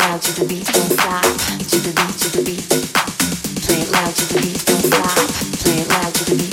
loud to the beat, don't stop. Play it loud to the beat, don't stop. Play it loud to the beat.